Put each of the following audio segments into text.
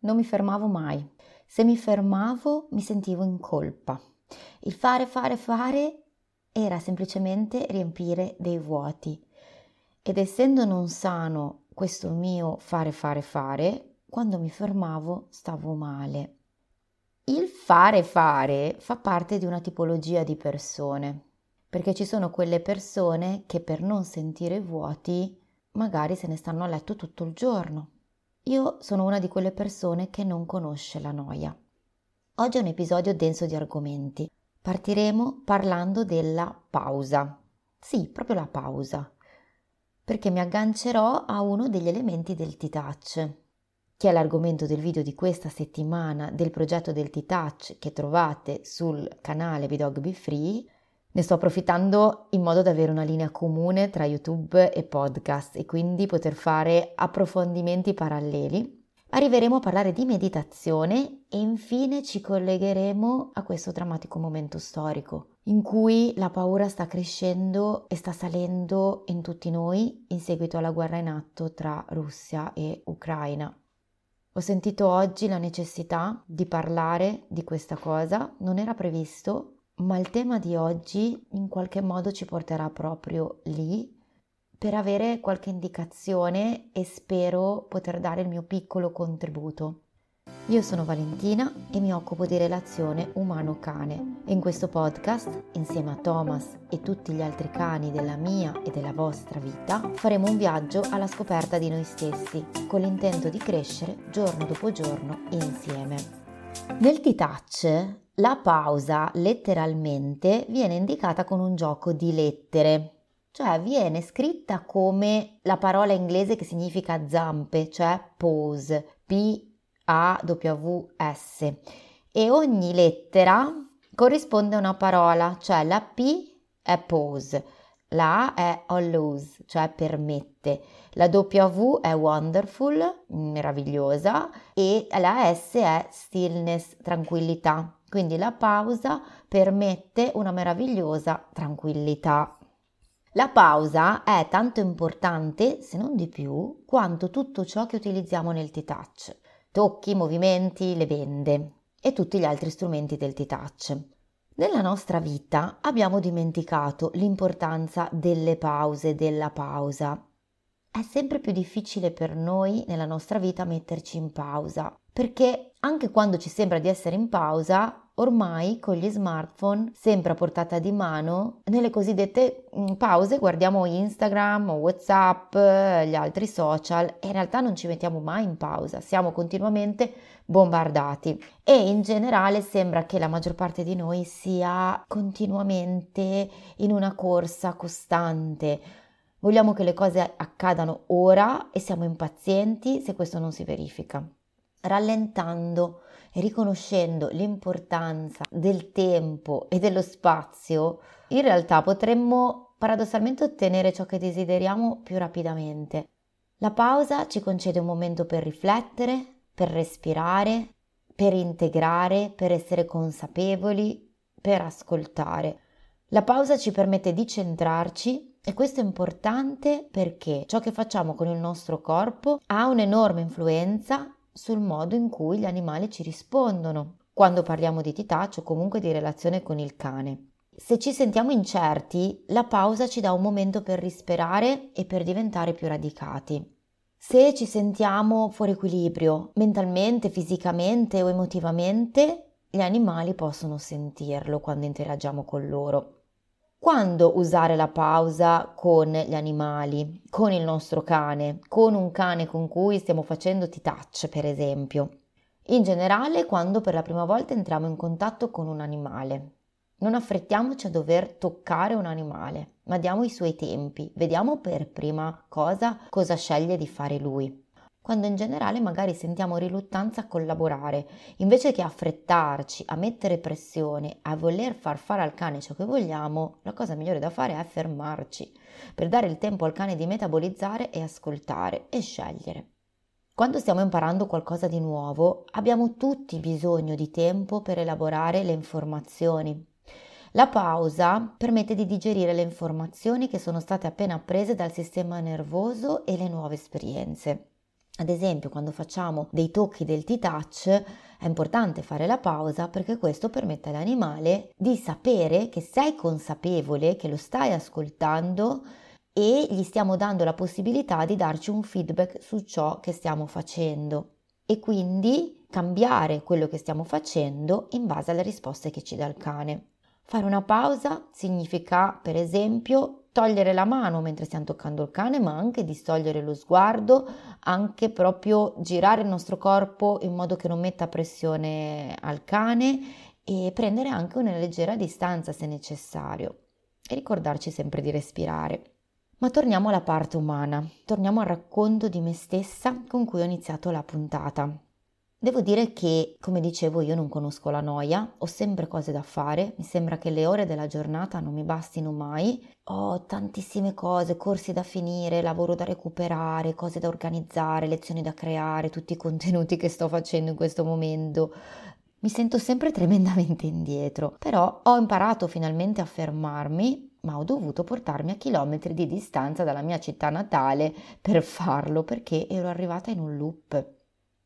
non mi fermavo mai. Se mi fermavo mi sentivo in colpa. Il fare, fare, fare era semplicemente riempire dei vuoti. Ed essendo non sano questo mio fare, fare, fare, quando mi fermavo stavo male. Il fare, fare fa parte di una tipologia di persone, perché ci sono quelle persone che per non sentire vuoti magari se ne stanno a letto tutto il giorno. Io sono una di quelle persone che non conosce la noia. Oggi è un episodio denso di argomenti. Partiremo parlando della pausa. Sì, proprio la pausa. Perché mi aggancerò a uno degli elementi del T-Touch, che è l'argomento del video di questa settimana del progetto del T-Touch che trovate sul canale Bidog Be Free ne sto approfittando in modo da avere una linea comune tra YouTube e podcast e quindi poter fare approfondimenti paralleli. Arriveremo a parlare di meditazione e infine ci collegheremo a questo drammatico momento storico in cui la paura sta crescendo e sta salendo in tutti noi in seguito alla guerra in atto tra Russia e Ucraina. Ho sentito oggi la necessità di parlare di questa cosa, non era previsto, ma il tema di oggi in qualche modo ci porterà proprio lì per avere qualche indicazione e spero poter dare il mio piccolo contributo. Io sono Valentina e mi occupo di relazione umano-cane e in questo podcast, insieme a Thomas e tutti gli altri cani della mia e della vostra vita, faremo un viaggio alla scoperta di noi stessi, con l'intento di crescere giorno dopo giorno insieme. Nel T-Touch la pausa letteralmente viene indicata con un gioco di lettere, cioè viene scritta come la parola inglese che significa zampe, cioè pause, P-A-W-S. E ogni lettera corrisponde a una parola, cioè la P è pause, la A è allows, cioè permette, la W è wonderful, meravigliosa, e la S è stillness, tranquillità. Quindi la pausa permette una meravigliosa tranquillità. La pausa è tanto importante, se non di più, quanto tutto ciò che utilizziamo nel T-Touch. Tocchi, movimenti, le bende e tutti gli altri strumenti del T-Touch. Nella nostra vita abbiamo dimenticato l'importanza delle pause, della pausa. È sempre più difficile per noi nella nostra vita metterci in pausa, perché anche quando ci sembra di essere in pausa, ormai con gli smartphone sempre a portata di mano, nelle cosiddette mm, pause guardiamo Instagram, Whatsapp, gli altri social e in realtà non ci mettiamo mai in pausa, siamo continuamente bombardati e in generale sembra che la maggior parte di noi sia continuamente in una corsa costante. Vogliamo che le cose accadano ora e siamo impazienti se questo non si verifica rallentando e riconoscendo l'importanza del tempo e dello spazio, in realtà potremmo paradossalmente ottenere ciò che desideriamo più rapidamente. La pausa ci concede un momento per riflettere, per respirare, per integrare, per essere consapevoli, per ascoltare. La pausa ci permette di centrarci e questo è importante perché ciò che facciamo con il nostro corpo ha un'enorme influenza sul modo in cui gli animali ci rispondono quando parliamo di titaccio o comunque di relazione con il cane. Se ci sentiamo incerti, la pausa ci dà un momento per respirare e per diventare più radicati. Se ci sentiamo fuori equilibrio, mentalmente, fisicamente o emotivamente, gli animali possono sentirlo quando interagiamo con loro quando usare la pausa con gli animali, con il nostro cane, con un cane con cui stiamo facendo T-touch, per esempio. In generale, quando per la prima volta entriamo in contatto con un animale. Non affrettiamoci a dover toccare un animale, ma diamo i suoi tempi, vediamo per prima cosa cosa sceglie di fare lui quando in generale magari sentiamo riluttanza a collaborare. Invece che affrettarci, a mettere pressione, a voler far fare al cane ciò che vogliamo, la cosa migliore da fare è fermarci, per dare il tempo al cane di metabolizzare e ascoltare e scegliere. Quando stiamo imparando qualcosa di nuovo, abbiamo tutti bisogno di tempo per elaborare le informazioni. La pausa permette di digerire le informazioni che sono state appena apprese dal sistema nervoso e le nuove esperienze. Ad esempio, quando facciamo dei tocchi del T-Touch, è importante fare la pausa perché questo permette all'animale di sapere che sei consapevole, che lo stai ascoltando e gli stiamo dando la possibilità di darci un feedback su ciò che stiamo facendo e quindi cambiare quello che stiamo facendo in base alle risposte che ci dà il cane. Fare una pausa significa, per esempio, togliere la mano mentre stiamo toccando il cane, ma anche distogliere lo sguardo, anche proprio girare il nostro corpo in modo che non metta pressione al cane e prendere anche una leggera distanza se necessario e ricordarci sempre di respirare. Ma torniamo alla parte umana, torniamo al racconto di me stessa con cui ho iniziato la puntata. Devo dire che, come dicevo, io non conosco la noia, ho sempre cose da fare, mi sembra che le ore della giornata non mi bastino mai, ho tantissime cose, corsi da finire, lavoro da recuperare, cose da organizzare, lezioni da creare, tutti i contenuti che sto facendo in questo momento. Mi sento sempre tremendamente indietro, però ho imparato finalmente a fermarmi, ma ho dovuto portarmi a chilometri di distanza dalla mia città natale per farlo perché ero arrivata in un loop.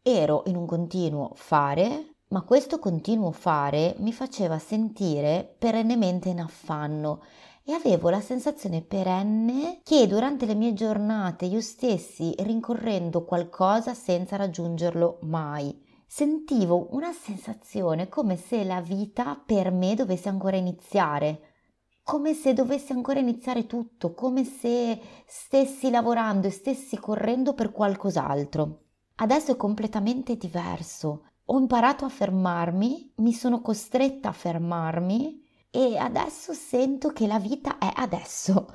Ero in un continuo fare, ma questo continuo fare mi faceva sentire perennemente in affanno e avevo la sensazione perenne che durante le mie giornate io stessi rincorrendo qualcosa senza raggiungerlo mai. Sentivo una sensazione come se la vita per me dovesse ancora iniziare, come se dovesse ancora iniziare tutto, come se stessi lavorando e stessi correndo per qualcos'altro. Adesso è completamente diverso. Ho imparato a fermarmi, mi sono costretta a fermarmi e adesso sento che la vita è adesso.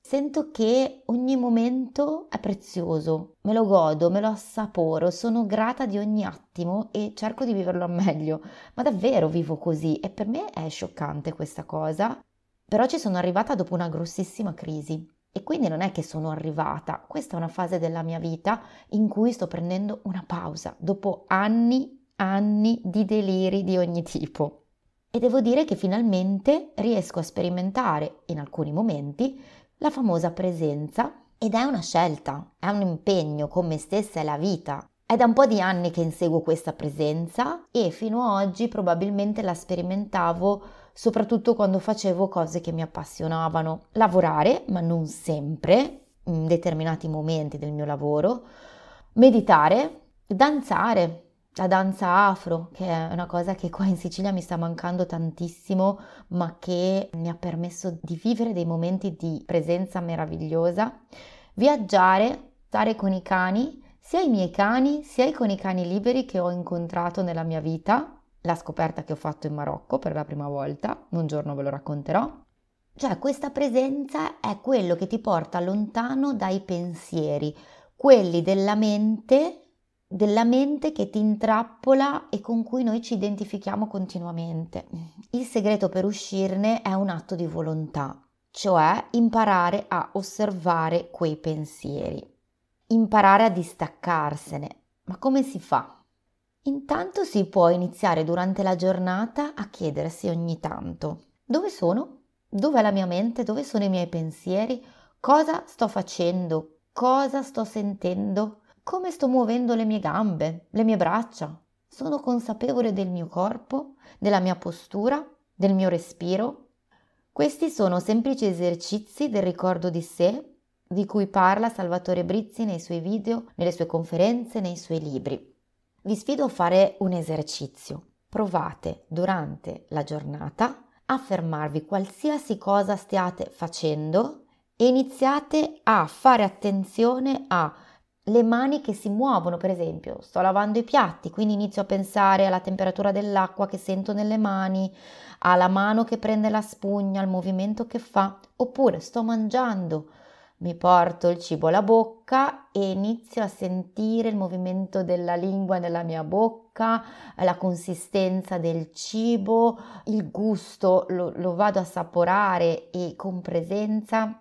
Sento che ogni momento è prezioso, me lo godo, me lo assaporo, sono grata di ogni attimo e cerco di viverlo al meglio. Ma davvero vivo così e per me è scioccante questa cosa. Però ci sono arrivata dopo una grossissima crisi. E quindi non è che sono arrivata, questa è una fase della mia vita in cui sto prendendo una pausa dopo anni, anni di deliri di ogni tipo. E devo dire che finalmente riesco a sperimentare in alcuni momenti la famosa presenza ed è una scelta, è un impegno con me stessa e la vita. È da un po' di anni che inseguo questa presenza e fino ad oggi probabilmente la sperimentavo soprattutto quando facevo cose che mi appassionavano. Lavorare, ma non sempre, in determinati momenti del mio lavoro, meditare, danzare, la danza afro, che è una cosa che qua in Sicilia mi sta mancando tantissimo, ma che mi ha permesso di vivere dei momenti di presenza meravigliosa, viaggiare, stare con i cani, sia i miei cani, sia con i cani liberi che ho incontrato nella mia vita, la scoperta che ho fatto in Marocco per la prima volta, un giorno ve lo racconterò. Cioè questa presenza è quello che ti porta lontano dai pensieri, quelli della mente, della mente che ti intrappola e con cui noi ci identifichiamo continuamente. Il segreto per uscirne è un atto di volontà, cioè imparare a osservare quei pensieri, imparare a distaccarsene. Ma come si fa? Intanto si può iniziare durante la giornata a chiedersi ogni tanto dove sono? Dov'è la mia mente? Dove sono i miei pensieri? Cosa sto facendo? Cosa sto sentendo? Come sto muovendo le mie gambe, le mie braccia? Sono consapevole del mio corpo, della mia postura, del mio respiro? Questi sono semplici esercizi del ricordo di sé di cui parla Salvatore Brizzi nei suoi video, nelle sue conferenze, nei suoi libri. Vi sfido a fare un esercizio. Provate durante la giornata a fermarvi qualsiasi cosa stiate facendo e iniziate a fare attenzione alle mani che si muovono, per esempio, sto lavando i piatti, quindi inizio a pensare alla temperatura dell'acqua che sento nelle mani, alla mano che prende la spugna, al movimento che fa, oppure sto mangiando, mi porto il cibo alla bocca e inizio a sentire il movimento della lingua nella mia bocca, la consistenza del cibo, il gusto, lo, lo vado a assaporare e con presenza.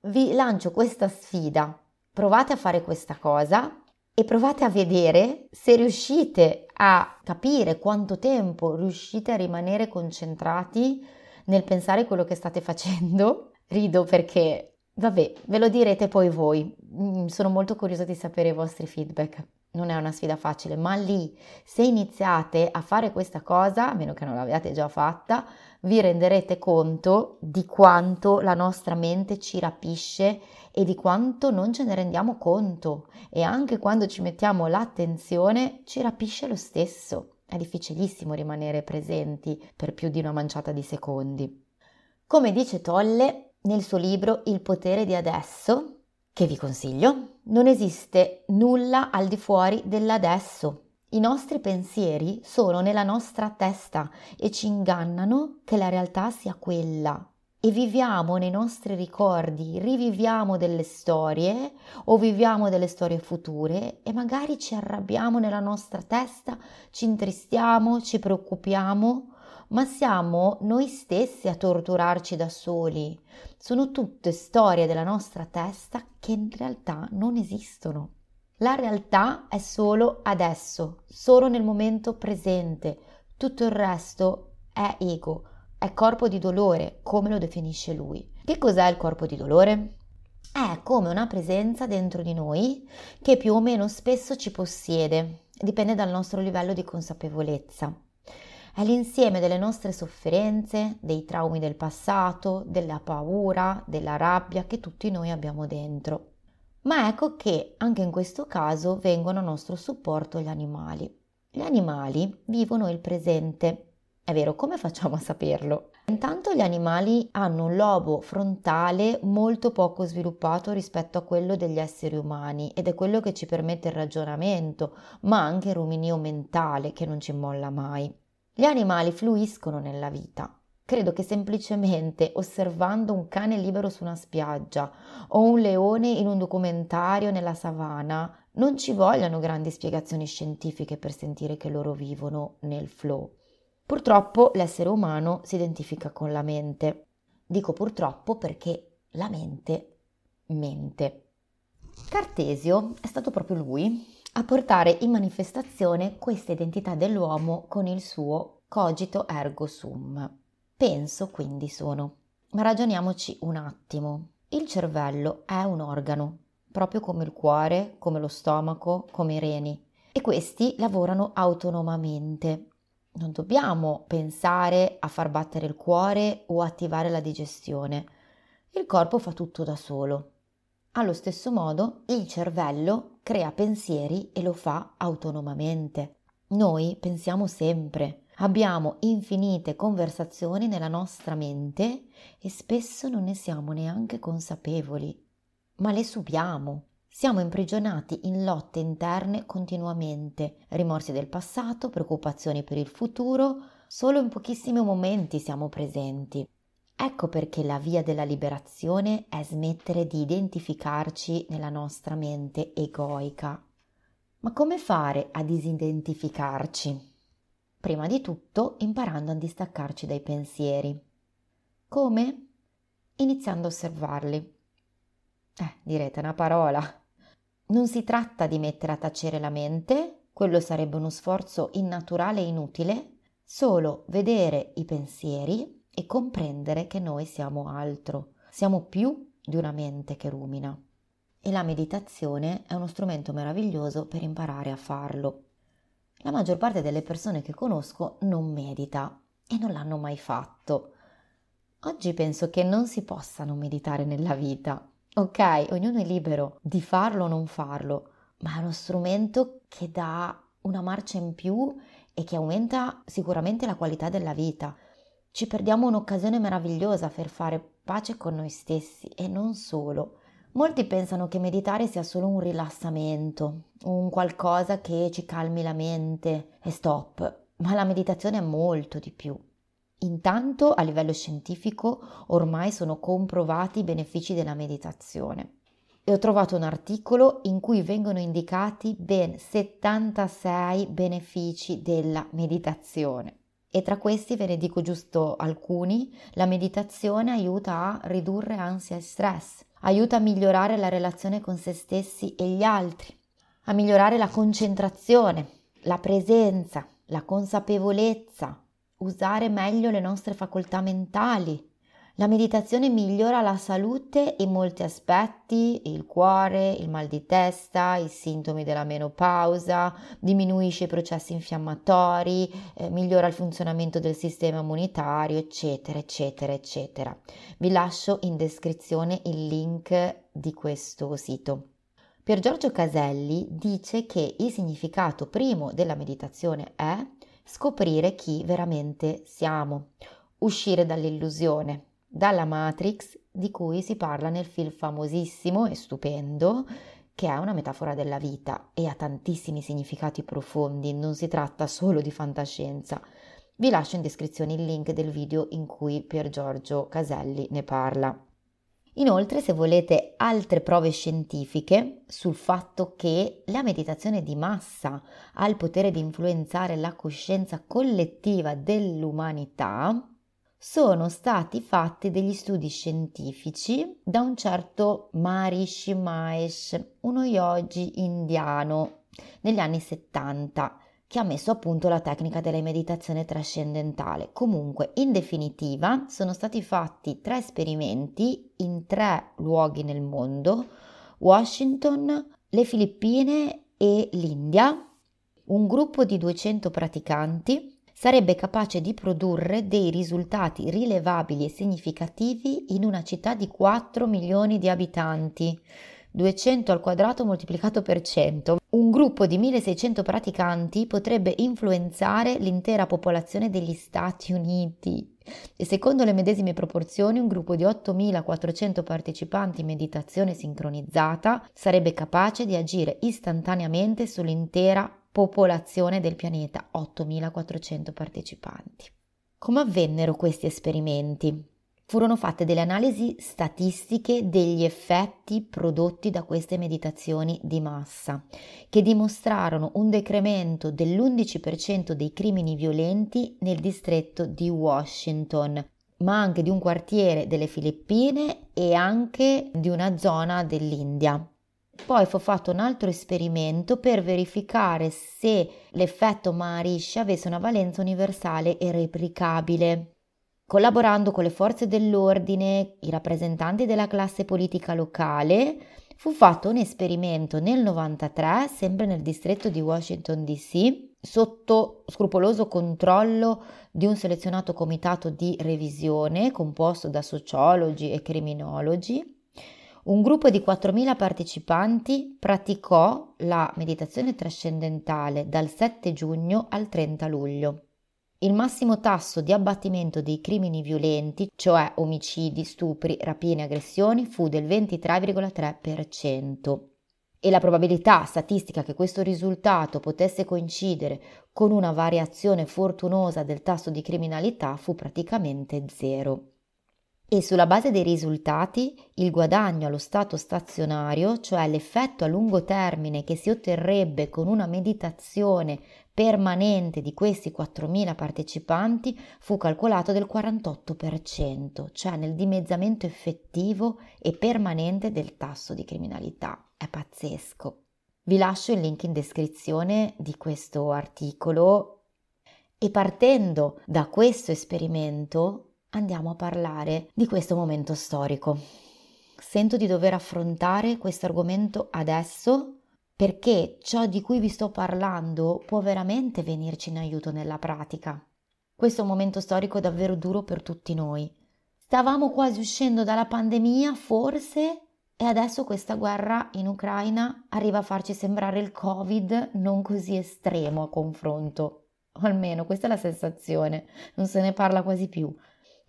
Vi lancio questa sfida. Provate a fare questa cosa e provate a vedere se riuscite a capire quanto tempo riuscite a rimanere concentrati nel pensare quello che state facendo. Rido perché Vabbè, ve lo direte poi voi. Mm, sono molto curiosa di sapere i vostri feedback. Non è una sfida facile, ma lì, se iniziate a fare questa cosa, a meno che non l'abbiate già fatta, vi renderete conto di quanto la nostra mente ci rapisce e di quanto non ce ne rendiamo conto. E anche quando ci mettiamo l'attenzione, ci rapisce lo stesso. È difficilissimo rimanere presenti per più di una manciata di secondi. Come dice Tolle, nel suo libro Il potere di adesso, che vi consiglio, non esiste nulla al di fuori dell'adesso. I nostri pensieri sono nella nostra testa e ci ingannano che la realtà sia quella. E viviamo nei nostri ricordi, riviviamo delle storie o viviamo delle storie future e magari ci arrabbiamo nella nostra testa, ci intristiamo, ci preoccupiamo ma siamo noi stessi a torturarci da soli. Sono tutte storie della nostra testa che in realtà non esistono. La realtà è solo adesso, solo nel momento presente. Tutto il resto è ego, è corpo di dolore, come lo definisce lui. Che cos'è il corpo di dolore? È come una presenza dentro di noi che più o meno spesso ci possiede, dipende dal nostro livello di consapevolezza. È l'insieme delle nostre sofferenze, dei traumi del passato, della paura, della rabbia che tutti noi abbiamo dentro. Ma ecco che anche in questo caso vengono a nostro supporto gli animali. Gli animali vivono il presente. È vero, come facciamo a saperlo? Intanto gli animali hanno un lobo frontale molto poco sviluppato rispetto a quello degli esseri umani ed è quello che ci permette il ragionamento, ma anche il ruminio mentale che non ci molla mai. Gli animali fluiscono nella vita. Credo che semplicemente osservando un cane libero su una spiaggia o un leone in un documentario nella savana non ci vogliano grandi spiegazioni scientifiche per sentire che loro vivono nel flow. Purtroppo l'essere umano si identifica con la mente. Dico purtroppo perché la mente mente. Cartesio è stato proprio lui a portare in manifestazione questa identità dell'uomo con il suo cogito ergo sum. Penso quindi sono. Ma ragioniamoci un attimo. Il cervello è un organo, proprio come il cuore, come lo stomaco, come i reni, e questi lavorano autonomamente. Non dobbiamo pensare a far battere il cuore o attivare la digestione. Il corpo fa tutto da solo. Allo stesso modo, il cervello crea pensieri e lo fa autonomamente. Noi pensiamo sempre, abbiamo infinite conversazioni nella nostra mente e spesso non ne siamo neanche consapevoli, ma le subiamo. Siamo imprigionati in lotte interne continuamente, rimorsi del passato, preoccupazioni per il futuro, solo in pochissimi momenti siamo presenti. Ecco perché la via della liberazione è smettere di identificarci nella nostra mente egoica. Ma come fare a disidentificarci? Prima di tutto imparando a distaccarci dai pensieri. Come? Iniziando a osservarli. Eh, direte una parola. Non si tratta di mettere a tacere la mente, quello sarebbe uno sforzo innaturale e inutile, solo vedere i pensieri e comprendere che noi siamo altro, siamo più di una mente che rumina. E la meditazione è uno strumento meraviglioso per imparare a farlo. La maggior parte delle persone che conosco non medita e non l'hanno mai fatto. Oggi penso che non si possa non meditare nella vita. Ok, ognuno è libero di farlo o non farlo, ma è uno strumento che dà una marcia in più e che aumenta sicuramente la qualità della vita ci perdiamo un'occasione meravigliosa per fare pace con noi stessi e non solo. Molti pensano che meditare sia solo un rilassamento, un qualcosa che ci calmi la mente e stop, ma la meditazione è molto di più. Intanto a livello scientifico ormai sono comprovati i benefici della meditazione e ho trovato un articolo in cui vengono indicati ben 76 benefici della meditazione. E tra questi ve ne dico giusto alcuni. La meditazione aiuta a ridurre ansia e stress, aiuta a migliorare la relazione con se stessi e gli altri, a migliorare la concentrazione, la presenza, la consapevolezza, usare meglio le nostre facoltà mentali, La meditazione migliora la salute in molti aspetti, il cuore, il mal di testa, i sintomi della menopausa, diminuisce i processi infiammatori, eh, migliora il funzionamento del sistema immunitario, eccetera, eccetera, eccetera. Vi lascio in descrizione il link di questo sito. Pier Giorgio Caselli dice che il significato primo della meditazione è scoprire chi veramente siamo, uscire dall'illusione dalla Matrix di cui si parla nel film famosissimo e stupendo che è una metafora della vita e ha tantissimi significati profondi, non si tratta solo di fantascienza. Vi lascio in descrizione il link del video in cui Pier Giorgio Caselli ne parla. Inoltre, se volete altre prove scientifiche sul fatto che la meditazione di massa ha il potere di influenzare la coscienza collettiva dell'umanità, sono stati fatti degli studi scientifici da un certo Maharishi Mahesh, uno yogi indiano, negli anni 70, che ha messo a punto la tecnica della meditazione trascendentale. Comunque, in definitiva, sono stati fatti tre esperimenti in tre luoghi nel mondo, Washington, le Filippine e l'India, un gruppo di 200 praticanti sarebbe capace di produrre dei risultati rilevabili e significativi in una città di 4 milioni di abitanti. 200 al quadrato moltiplicato per 100. Un gruppo di 1600 praticanti potrebbe influenzare l'intera popolazione degli Stati Uniti. E secondo le medesime proporzioni, un gruppo di 8400 partecipanti in meditazione sincronizzata sarebbe capace di agire istantaneamente sull'intera popolazione del pianeta, 8.400 partecipanti. Come avvennero questi esperimenti? Furono fatte delle analisi statistiche degli effetti prodotti da queste meditazioni di massa, che dimostrarono un decremento dell'11% dei crimini violenti nel distretto di Washington, ma anche di un quartiere delle Filippine e anche di una zona dell'India. Poi fu fatto un altro esperimento per verificare se l'effetto Maharishi avesse una valenza universale e replicabile. Collaborando con le forze dell'ordine, i rappresentanti della classe politica locale, fu fatto un esperimento nel 93, sempre nel distretto di Washington DC, sotto scrupoloso controllo di un selezionato comitato di revisione composto da sociologi e criminologi un gruppo di 4.000 partecipanti praticò la meditazione trascendentale dal 7 giugno al 30 luglio. Il massimo tasso di abbattimento dei crimini violenti, cioè omicidi, stupri, rapine e aggressioni, fu del 23,3% e la probabilità statistica che questo risultato potesse coincidere con una variazione fortunosa del tasso di criminalità fu praticamente zero e sulla base dei risultati il guadagno allo stato stazionario, cioè l'effetto a lungo termine che si otterrebbe con una meditazione permanente di questi 4.000 partecipanti fu calcolato del 48%, cioè nel dimezzamento effettivo e permanente del tasso di criminalità. È pazzesco. Vi lascio il link in descrizione di questo articolo e partendo da questo esperimento andiamo a parlare di questo momento storico. Sento di dover affrontare questo argomento adesso perché ciò di cui vi sto parlando può veramente venirci in aiuto nella pratica. Questo è un momento storico davvero duro per tutti noi. Stavamo quasi uscendo dalla pandemia, forse, e adesso questa guerra in Ucraina arriva a farci sembrare il Covid non così estremo a confronto. O almeno questa è la sensazione, non se ne parla quasi più.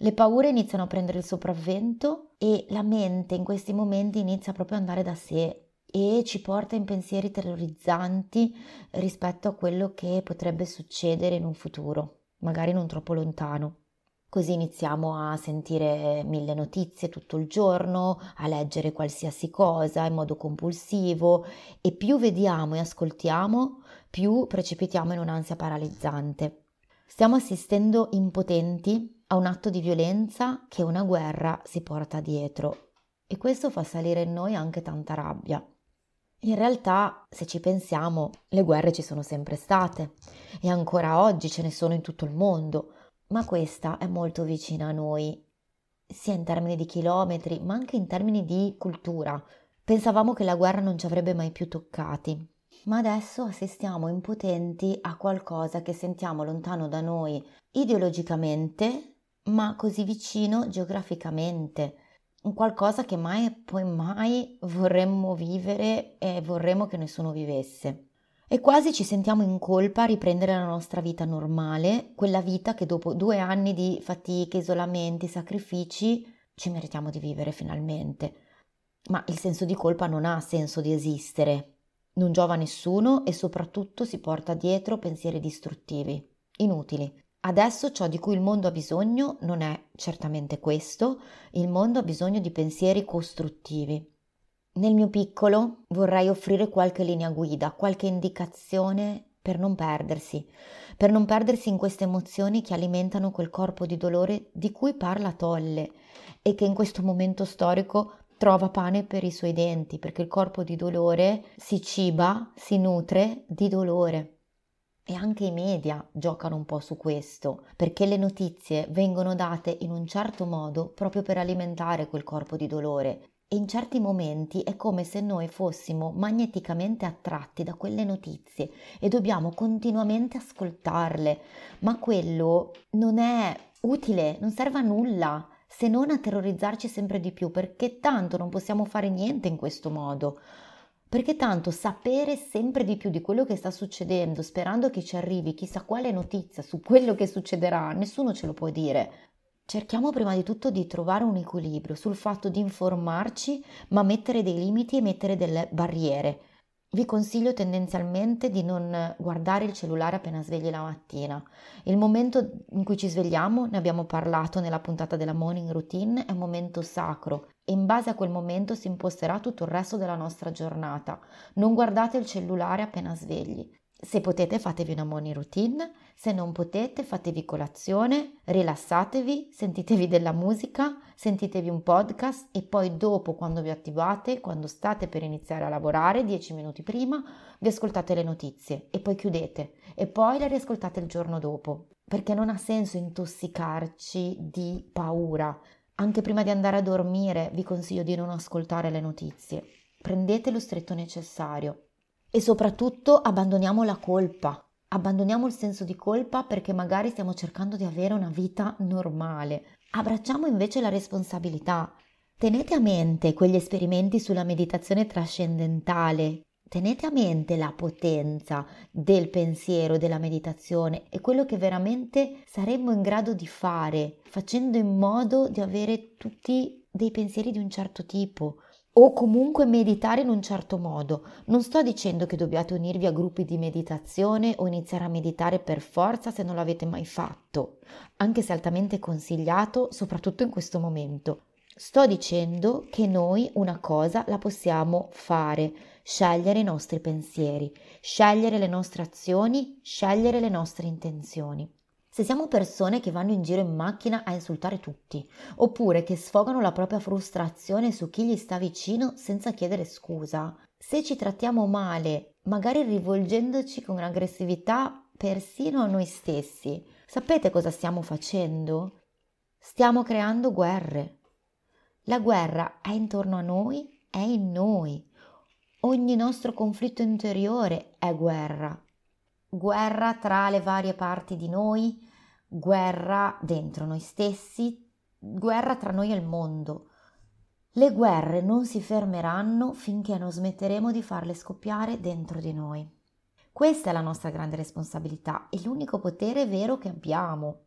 Le paure iniziano a prendere il sopravvento e la mente in questi momenti inizia proprio ad andare da sé e ci porta in pensieri terrorizzanti rispetto a quello che potrebbe succedere in un futuro, magari non troppo lontano. Così iniziamo a sentire mille notizie tutto il giorno, a leggere qualsiasi cosa in modo compulsivo e più vediamo e ascoltiamo, più precipitiamo in un'ansia paralizzante. Stiamo assistendo impotenti a un atto di violenza che una guerra si porta dietro e questo fa salire in noi anche tanta rabbia. In realtà, se ci pensiamo, le guerre ci sono sempre state e ancora oggi ce ne sono in tutto il mondo, ma questa è molto vicina a noi. sia in termini di chilometri, ma anche in termini di cultura. Pensavamo che la guerra non ci avrebbe mai più toccati, ma adesso assistiamo impotenti a qualcosa che sentiamo lontano da noi ideologicamente, ma così vicino geograficamente. Un qualcosa che mai e poi mai vorremmo vivere e vorremmo che nessuno vivesse. E quasi ci sentiamo in colpa a riprendere la nostra vita normale, quella vita che dopo due anni di fatiche, isolamenti, sacrifici ci meritiamo di vivere finalmente. Ma il senso di colpa non ha senso di esistere, non giova a nessuno e soprattutto si porta dietro pensieri distruttivi, inutili. Adesso ciò di cui il mondo ha bisogno non è certamente questo, il mondo ha bisogno di pensieri costruttivi. Nel mio piccolo vorrei offrire qualche linea guida, qualche indicazione per non perdersi, per non perdersi in queste emozioni che alimentano quel corpo di dolore di cui parla Tolle e che in questo momento storico trova pane per i suoi denti, perché il corpo di dolore si ciba, si nutre di dolore. E anche i media giocano un po' su questo, perché le notizie vengono date in un certo modo proprio per alimentare quel corpo di dolore e in certi momenti è come se noi fossimo magneticamente attratti da quelle notizie e dobbiamo continuamente ascoltarle, ma quello non è utile, non serve a nulla se non a terrorizzarci sempre di più, perché tanto non possiamo fare niente in questo modo. Perché tanto sapere sempre di più di quello che sta succedendo, sperando che ci arrivi chissà quale notizia su quello che succederà, nessuno ce lo può dire. Cerchiamo prima di tutto di trovare un equilibrio sul fatto di informarci, ma mettere dei limiti e mettere delle barriere. Vi consiglio tendenzialmente di non guardare il cellulare appena svegli la mattina. Il momento in cui ci svegliamo, ne abbiamo parlato nella puntata della morning routine, è un momento sacro e in base a quel momento si imposterà tutto il resto della nostra giornata. Non guardate il cellulare appena svegli. Se potete fatevi una morning routine, se non potete fatevi colazione, rilassatevi, sentitevi della musica, sentitevi un podcast e poi dopo quando vi attivate, quando state per iniziare a lavorare, dieci minuti prima, vi ascoltate le notizie e poi chiudete e poi le riascoltate il giorno dopo, perché non ha senso intossicarci di paura. Anche prima di andare a dormire vi consiglio di non ascoltare le notizie. Prendete lo stretto necessario e soprattutto abbandoniamo la colpa, abbandoniamo il senso di colpa perché magari stiamo cercando di avere una vita normale. Abbracciamo invece la responsabilità. Tenete a mente quegli esperimenti sulla meditazione trascendentale. Tenete a mente la potenza del pensiero, della meditazione e quello che veramente saremmo in grado di fare facendo in modo di avere tutti dei pensieri di un certo tipo, o comunque meditare in un certo modo. Non sto dicendo che dobbiate unirvi a gruppi di meditazione o iniziare a meditare per forza se non l'avete mai fatto, anche se altamente consigliato, soprattutto in questo momento. Sto dicendo che noi una cosa la possiamo fare, scegliere i nostri pensieri, scegliere le nostre azioni, scegliere le nostre intenzioni. Se siamo persone che vanno in giro in macchina a insultare tutti, oppure che sfogano la propria frustrazione su chi gli sta vicino senza chiedere scusa, se ci trattiamo male, magari rivolgendoci con aggressività persino a noi stessi, sapete cosa stiamo facendo? Stiamo creando guerre. La guerra è intorno a noi, è in noi. Ogni nostro conflitto interiore è guerra guerra tra le varie parti di noi, guerra dentro noi stessi, guerra tra noi e il mondo. Le guerre non si fermeranno finché non smetteremo di farle scoppiare dentro di noi. Questa è la nostra grande responsabilità e l'unico potere vero che abbiamo.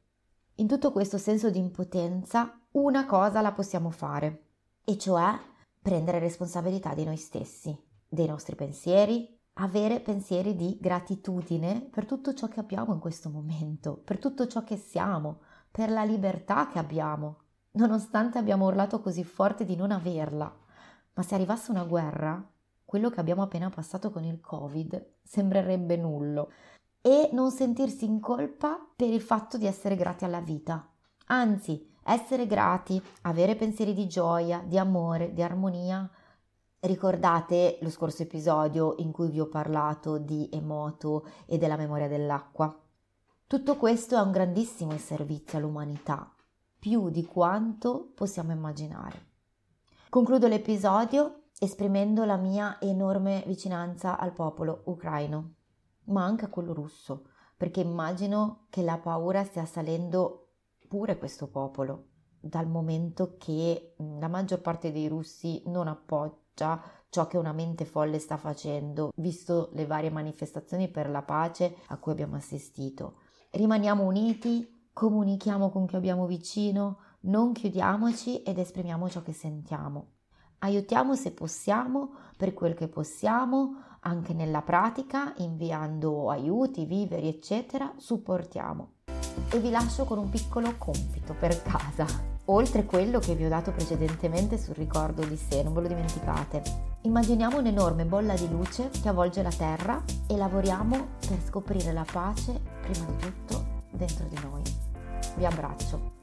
In tutto questo senso di impotenza, una cosa la possiamo fare, e cioè prendere responsabilità di noi stessi, dei nostri pensieri, avere pensieri di gratitudine per tutto ciò che abbiamo in questo momento, per tutto ciò che siamo, per la libertà che abbiamo, nonostante abbiamo urlato così forte di non averla. Ma se arrivasse una guerra, quello che abbiamo appena passato con il Covid sembrerebbe nullo e non sentirsi in colpa per il fatto di essere grati alla vita. Anzi, essere grati, avere pensieri di gioia, di amore, di armonia, Ricordate lo scorso episodio in cui vi ho parlato di Emoto e della memoria dell'acqua? Tutto questo è un grandissimo servizio all'umanità più di quanto possiamo immaginare. Concludo l'episodio esprimendo la mia enorme vicinanza al popolo ucraino, ma anche a quello russo, perché immagino che la paura stia salendo pure questo popolo, dal momento che la maggior parte dei russi non appoggia ciò che una mente folle sta facendo, visto le varie manifestazioni per la pace a cui abbiamo assistito. Rimaniamo uniti, comunichiamo con chi abbiamo vicino, non chiudiamoci ed esprimiamo ciò che sentiamo. Aiutiamo se possiamo, per quel che possiamo, anche nella pratica, inviando aiuti, viveri, eccetera, supportiamo. E vi lascio con un piccolo compito per casa, oltre quello che vi ho dato precedentemente sul ricordo di sé, non ve lo dimenticate. Immaginiamo un'enorme bolla di luce che avvolge la Terra e lavoriamo per scoprire la pace, prima di tutto, dentro di noi. Vi abbraccio.